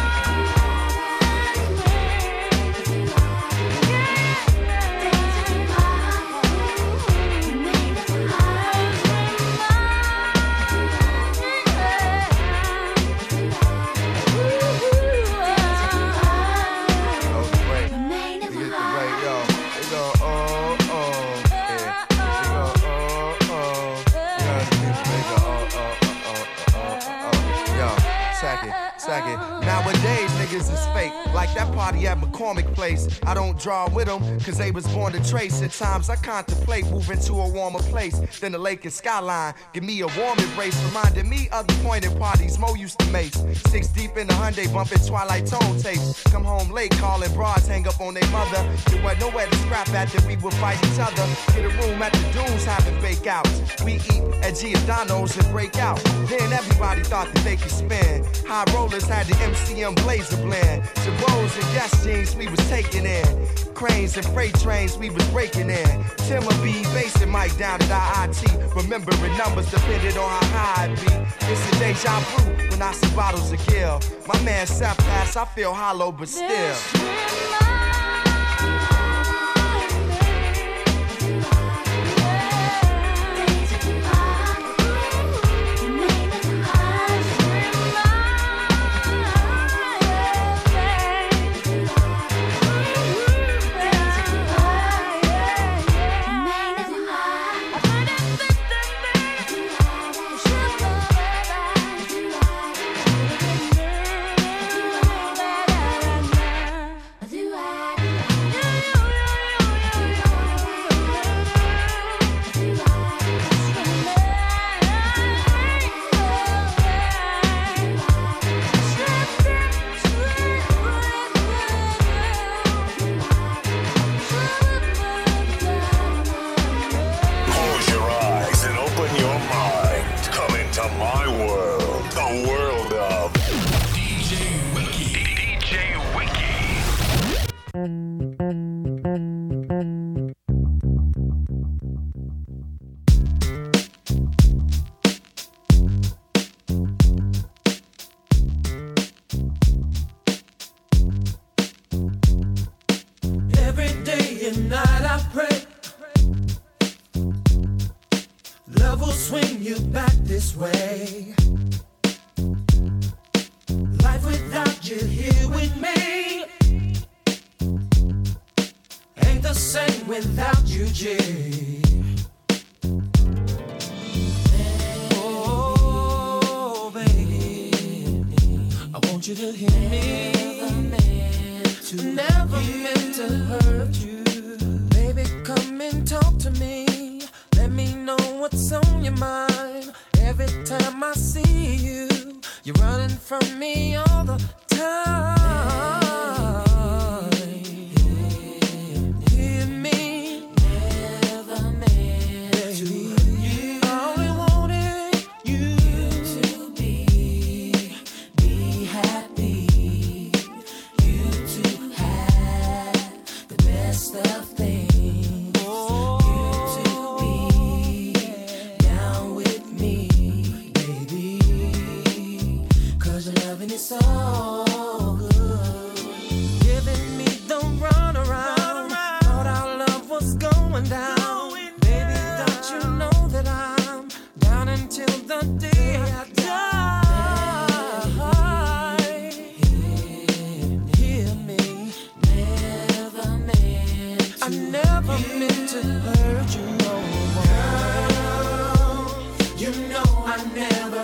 Speaker 6: Niggas is fake. Like that party at McCormick Place. I don't draw with them, cause they was born to trace. At times, I contemplate moving to a warmer place than the lake and skyline. Give me a warm embrace, reminding me of the pointed parties Mo used to make. Six deep in the Hyundai, bumping Twilite Tone tapes. Come home late, calling broads, hang up on their mother. There wasn't nowhere to scrap at, then we would fight each other. Get a room at the dunes, having fake outs. We eat at Giordano's and break out. Then everybody thought that they could spin. High rollers had the MCM Blazer blend. Rose and gas jeans we was taking in. Cranes and freight trains we was breaking in. Timber B, bass and mic down at IIT. Remembering numbers depended on how high I be. It's a deja vu when I see bottles of Gill. My man Seth Pass, I feel hollow but still.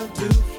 Speaker 2: undo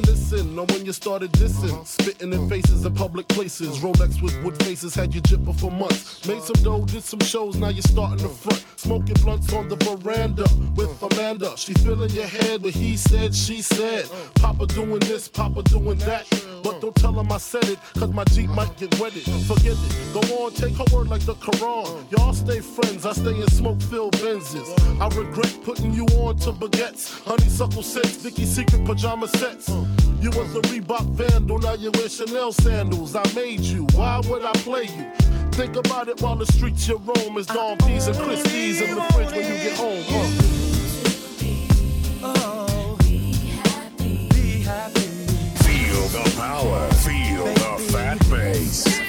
Speaker 2: reminiscing on when you started dissing. Uh-huh. Spitting in faces in public places. Uh-huh. Rolex with wood faces had you jipper for months. Made some dough, did some shows, now you're starting to uh-huh. front. Smoking blunts on the veranda with uh-huh. Amanda. She filling your head, but he said, she said. Papa doing this, Papa doing that. But don't tell him I said it, cause my Jeep might get wetted. Forget it, go on, take her word like the Quran. Y'all stay friends, I stay in smoke filled Benzes. I regret putting you on to baguettes, honeysuckle sets, Vicky secret pajama sets. You was a Reebok vandal, now you wear Chanel sandals. I made you, why would I play you? Think about it while the streets you roam is Dom and Christie's in the fridge when you get home.
Speaker 3: Feel the power, feel the fat bass.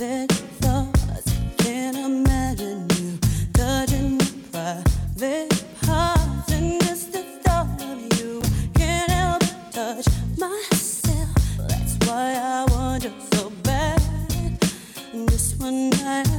Speaker 28: private thoughts. Can't imagine you touching. And just the thought of you can't help but touch myself. That's why I want you so bad. And
Speaker 29: just one night.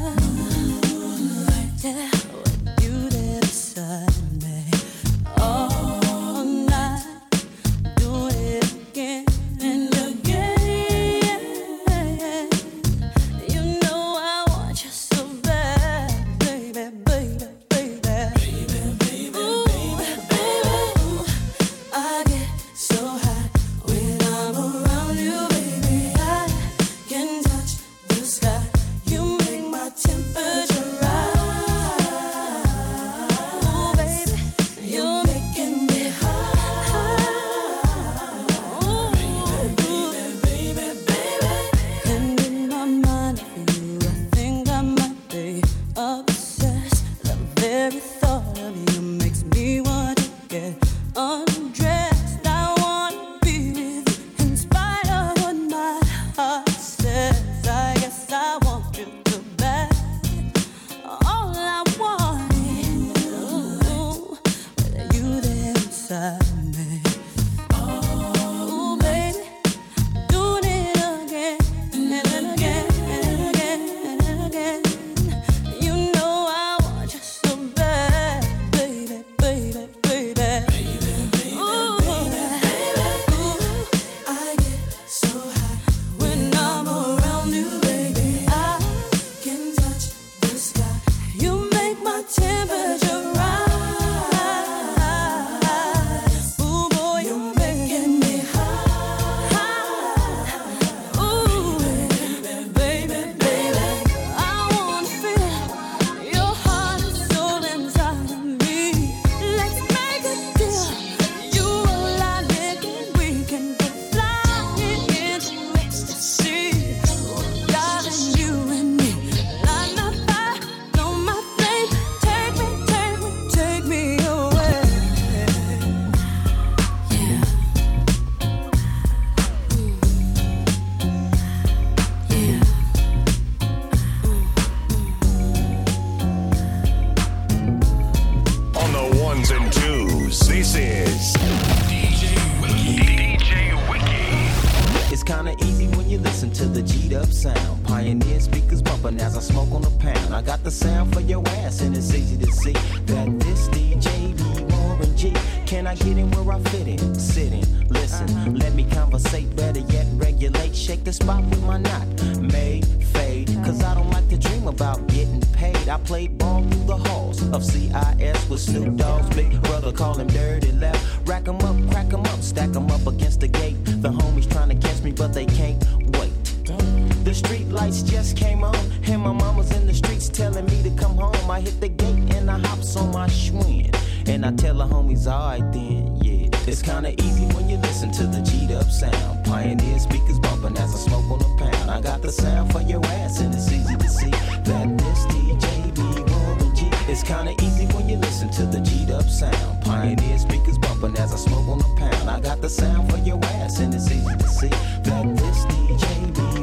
Speaker 29: sound. Pioneer speakers bumping as I smoke on a pound. I got the sound for your ass, and it's easy to see that this DJ be rolling G.
Speaker 30: It's kinda easy when you listen to the G'd up sound. Pioneer speakers bumping as I smoke on a pound. I got the sound for your ass, and it's easy to see that this DJ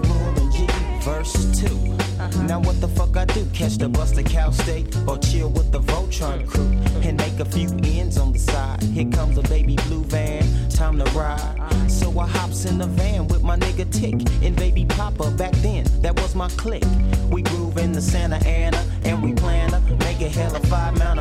Speaker 30: B. Verse 2. Now what the fuck I do? Catch the bus to Cal State or chill with the Voltron crew and make a few ends on the side. Here comes a baby blue van, time to ride. So I hops in the van with my nigga Tick and baby Papa. Back then, that was my clique. We groove in the Santa Ana and we plan to make a hell of five amount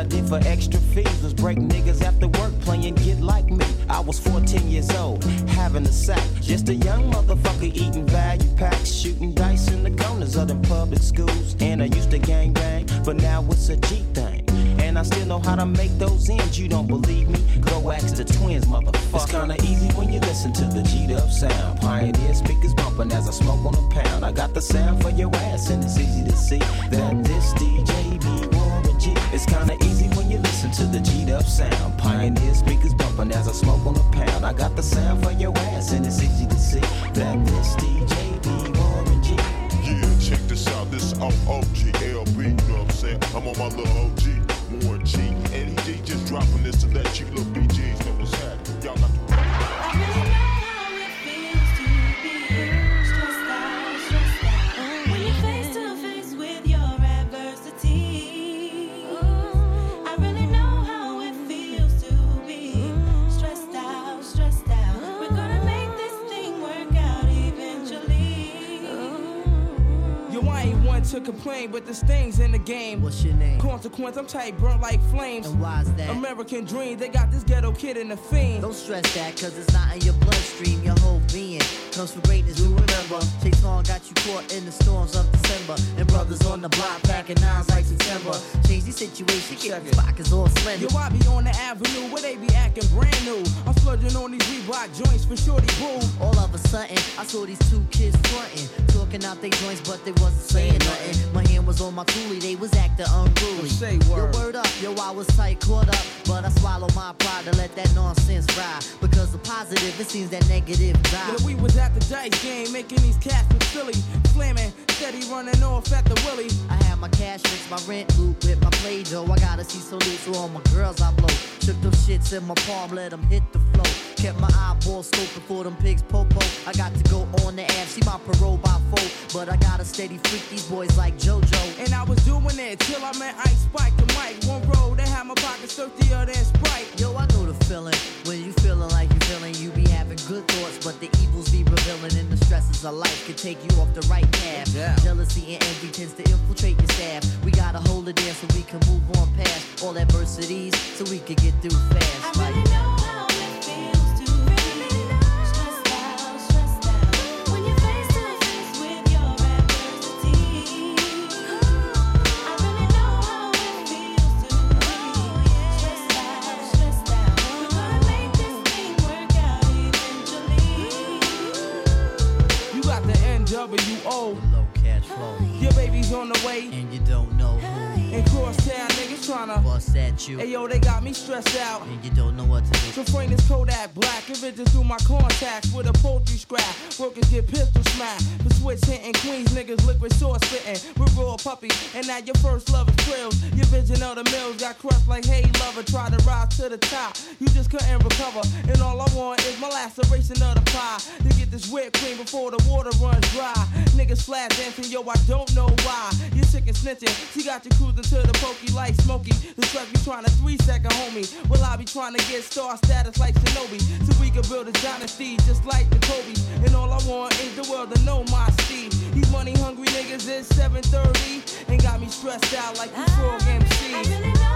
Speaker 30: I did for extra fees was break niggas after work playing Get Like Me. I was 14 years old, having a sack. Just a young motherfucker eating value packs, shooting dice in the corners of them public schools. And I used to gang bang, but now it's a G thing. And I still know how to make those ends. You don't believe me? Go ask the twins, motherfucker. It's kinda easy when you listen to the G'd up sound. Pioneer speakers bumping as I smoke on a pound. I got the sound for your ass, and it's easy to see that this DJ be Warren It's kinda easy when you listen to the G'd up sound. Pioneer speakers bumping as I smoke on a pound. I got the sound for your ass, and it's easy to see that this DJ be Warren G.
Speaker 18: Yeah, check this out. This LB. You know what I'm saying? I'm on my little OG, Warren G. And he just dropping this to let you little BGs know what's happening. Y'all got to
Speaker 31: complain, but there's things in the game. What's your name? Consequence, I'm tight, burnt like flames. And why's that? American dream, they got this ghetto kid in the fiend.
Speaker 32: Don't stress that, cause it's not in your Your whole being comes from greatness. Do remember, Chase on got you caught in the storms of December. And brothers on the block packing nines like September. Change the situation, get the pockets all slender.
Speaker 31: Yo, I be on the avenue where they be acting brand new. I'm flooding on these Reebok joints for shorty boo.
Speaker 32: All of a sudden, I saw these two kids frontin', talking out their joints, but they wasn't saying nothing. My hand was on my coolie, they was acting unruly.
Speaker 31: Say
Speaker 32: word. I was tight, caught up, but I swallowed my pride to let that nonsense ride. Because the positive, it seems that negative die.
Speaker 31: Yeah, we was at the dice game, making these cats look silly. Flamming, steady running off at the willy.
Speaker 32: I had my cash mix, my rent loop with my play dough. I gotta see so loose, so all my girls I blow. Shook those shits in my palm, let them hit the flow. Kept my eyeball scoping for them pigs popo. I got to go on the app, see my parole by four. But I got a steady freak these boys like JoJo.
Speaker 31: And I was doing it till I met Ice Spike the mic. One road, they had my pockets dirtier than Sprite.
Speaker 32: Yo, I know the feeling. When you feeling like you feeling, you be having good thoughts, but the evils be revealing, and the stresses of life can take you off the right path.
Speaker 31: Yeah.
Speaker 32: Jealousy and envy tends to infiltrate your staff. We gotta hold it there so we can move on past all adversities, so we can get through fast. Like,
Speaker 4: When
Speaker 31: NWO.
Speaker 32: low cash flow,
Speaker 31: Your baby's on the way.
Speaker 32: and you don't know who.
Speaker 31: And crosstown niggas tryna
Speaker 32: bust at you.
Speaker 31: Hey yo, they got me stressed out.
Speaker 32: And you don't know what to do.
Speaker 31: So frame this Kodak black, if it just through my contacts with a poultry scrap. Workers get pistol smacked. The switch hitting Queens, niggas liquid sauce spitting. With raw puppy, and now your first love is trills. Your vision of the mills got crushed like hey lover. Try to rise to the top, you just couldn't recover. And all I want is my laceration of the pie. To get this whipped cream before the water runs dry. Niggas flat dancing, yo, I don't know why. You sick and snitching, she got you cruising to the pokey like Smokey. The truck be trying to three second homie. Well, I be trying to get star status like Shinobi. So we can build a dynasty just like the Kobe. And all I want is the world to know my Steve. These money hungry niggas is 730 and got me stressed out like you frog
Speaker 33: ah,
Speaker 8: MC.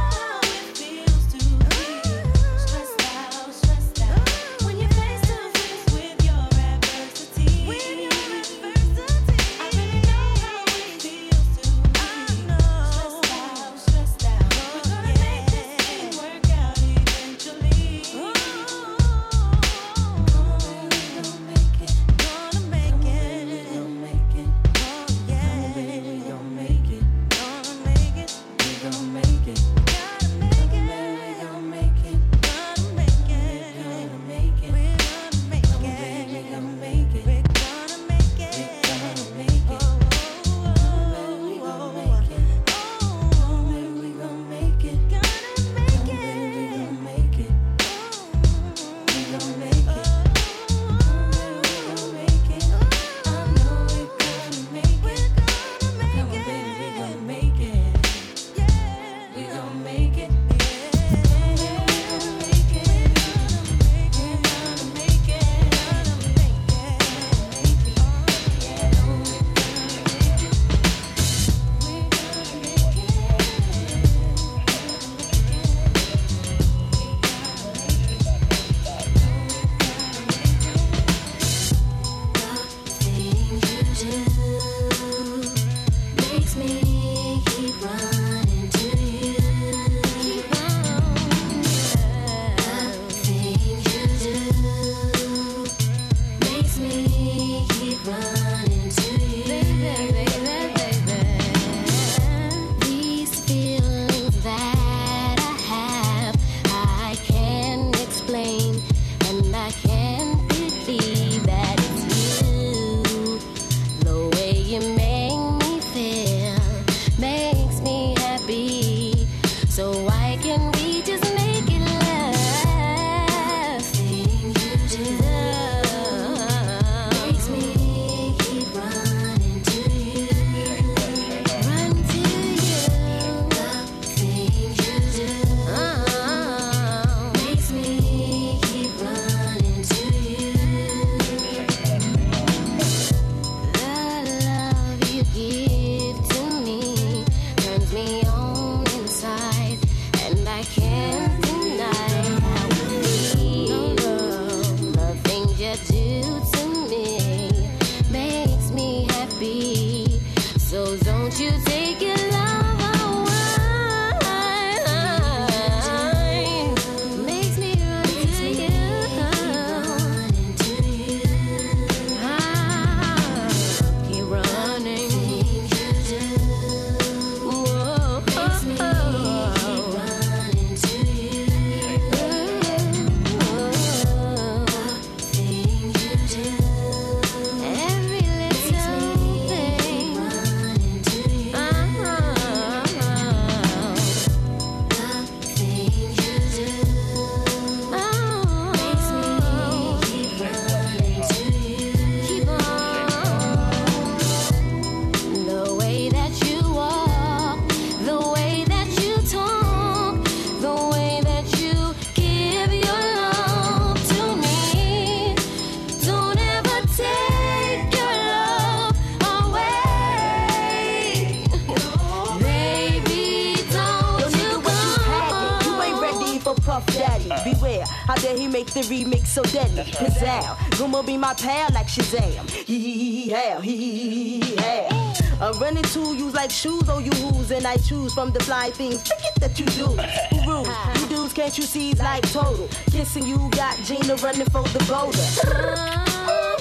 Speaker 8: So deadly? Pizzazz, Gomer be my pal like Shazam. Hee hee hee hee hell, hee hee hee hee hell. I'm running to you like shoes, oh you who's, and I choose from the fly things. Forget that you do. Who rules? (laughs) You dudes can't you see like total? Kissing you got Gina running for the boulder.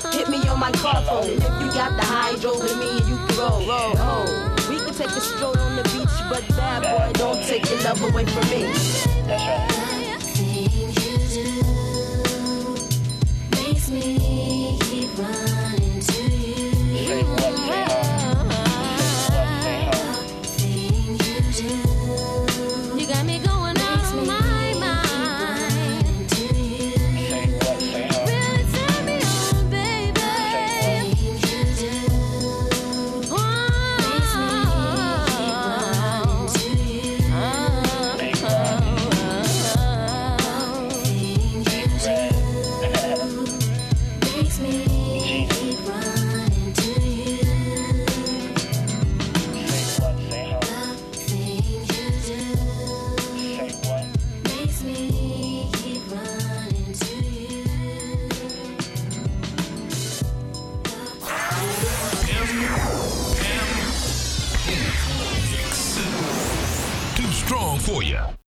Speaker 8: (laughs) Hit me on my car phone. If you got the hydro with me, and you can roll, roll, roll. We can take a stroll on the beach, but bad boy, don't take your love away from me.
Speaker 33: Makes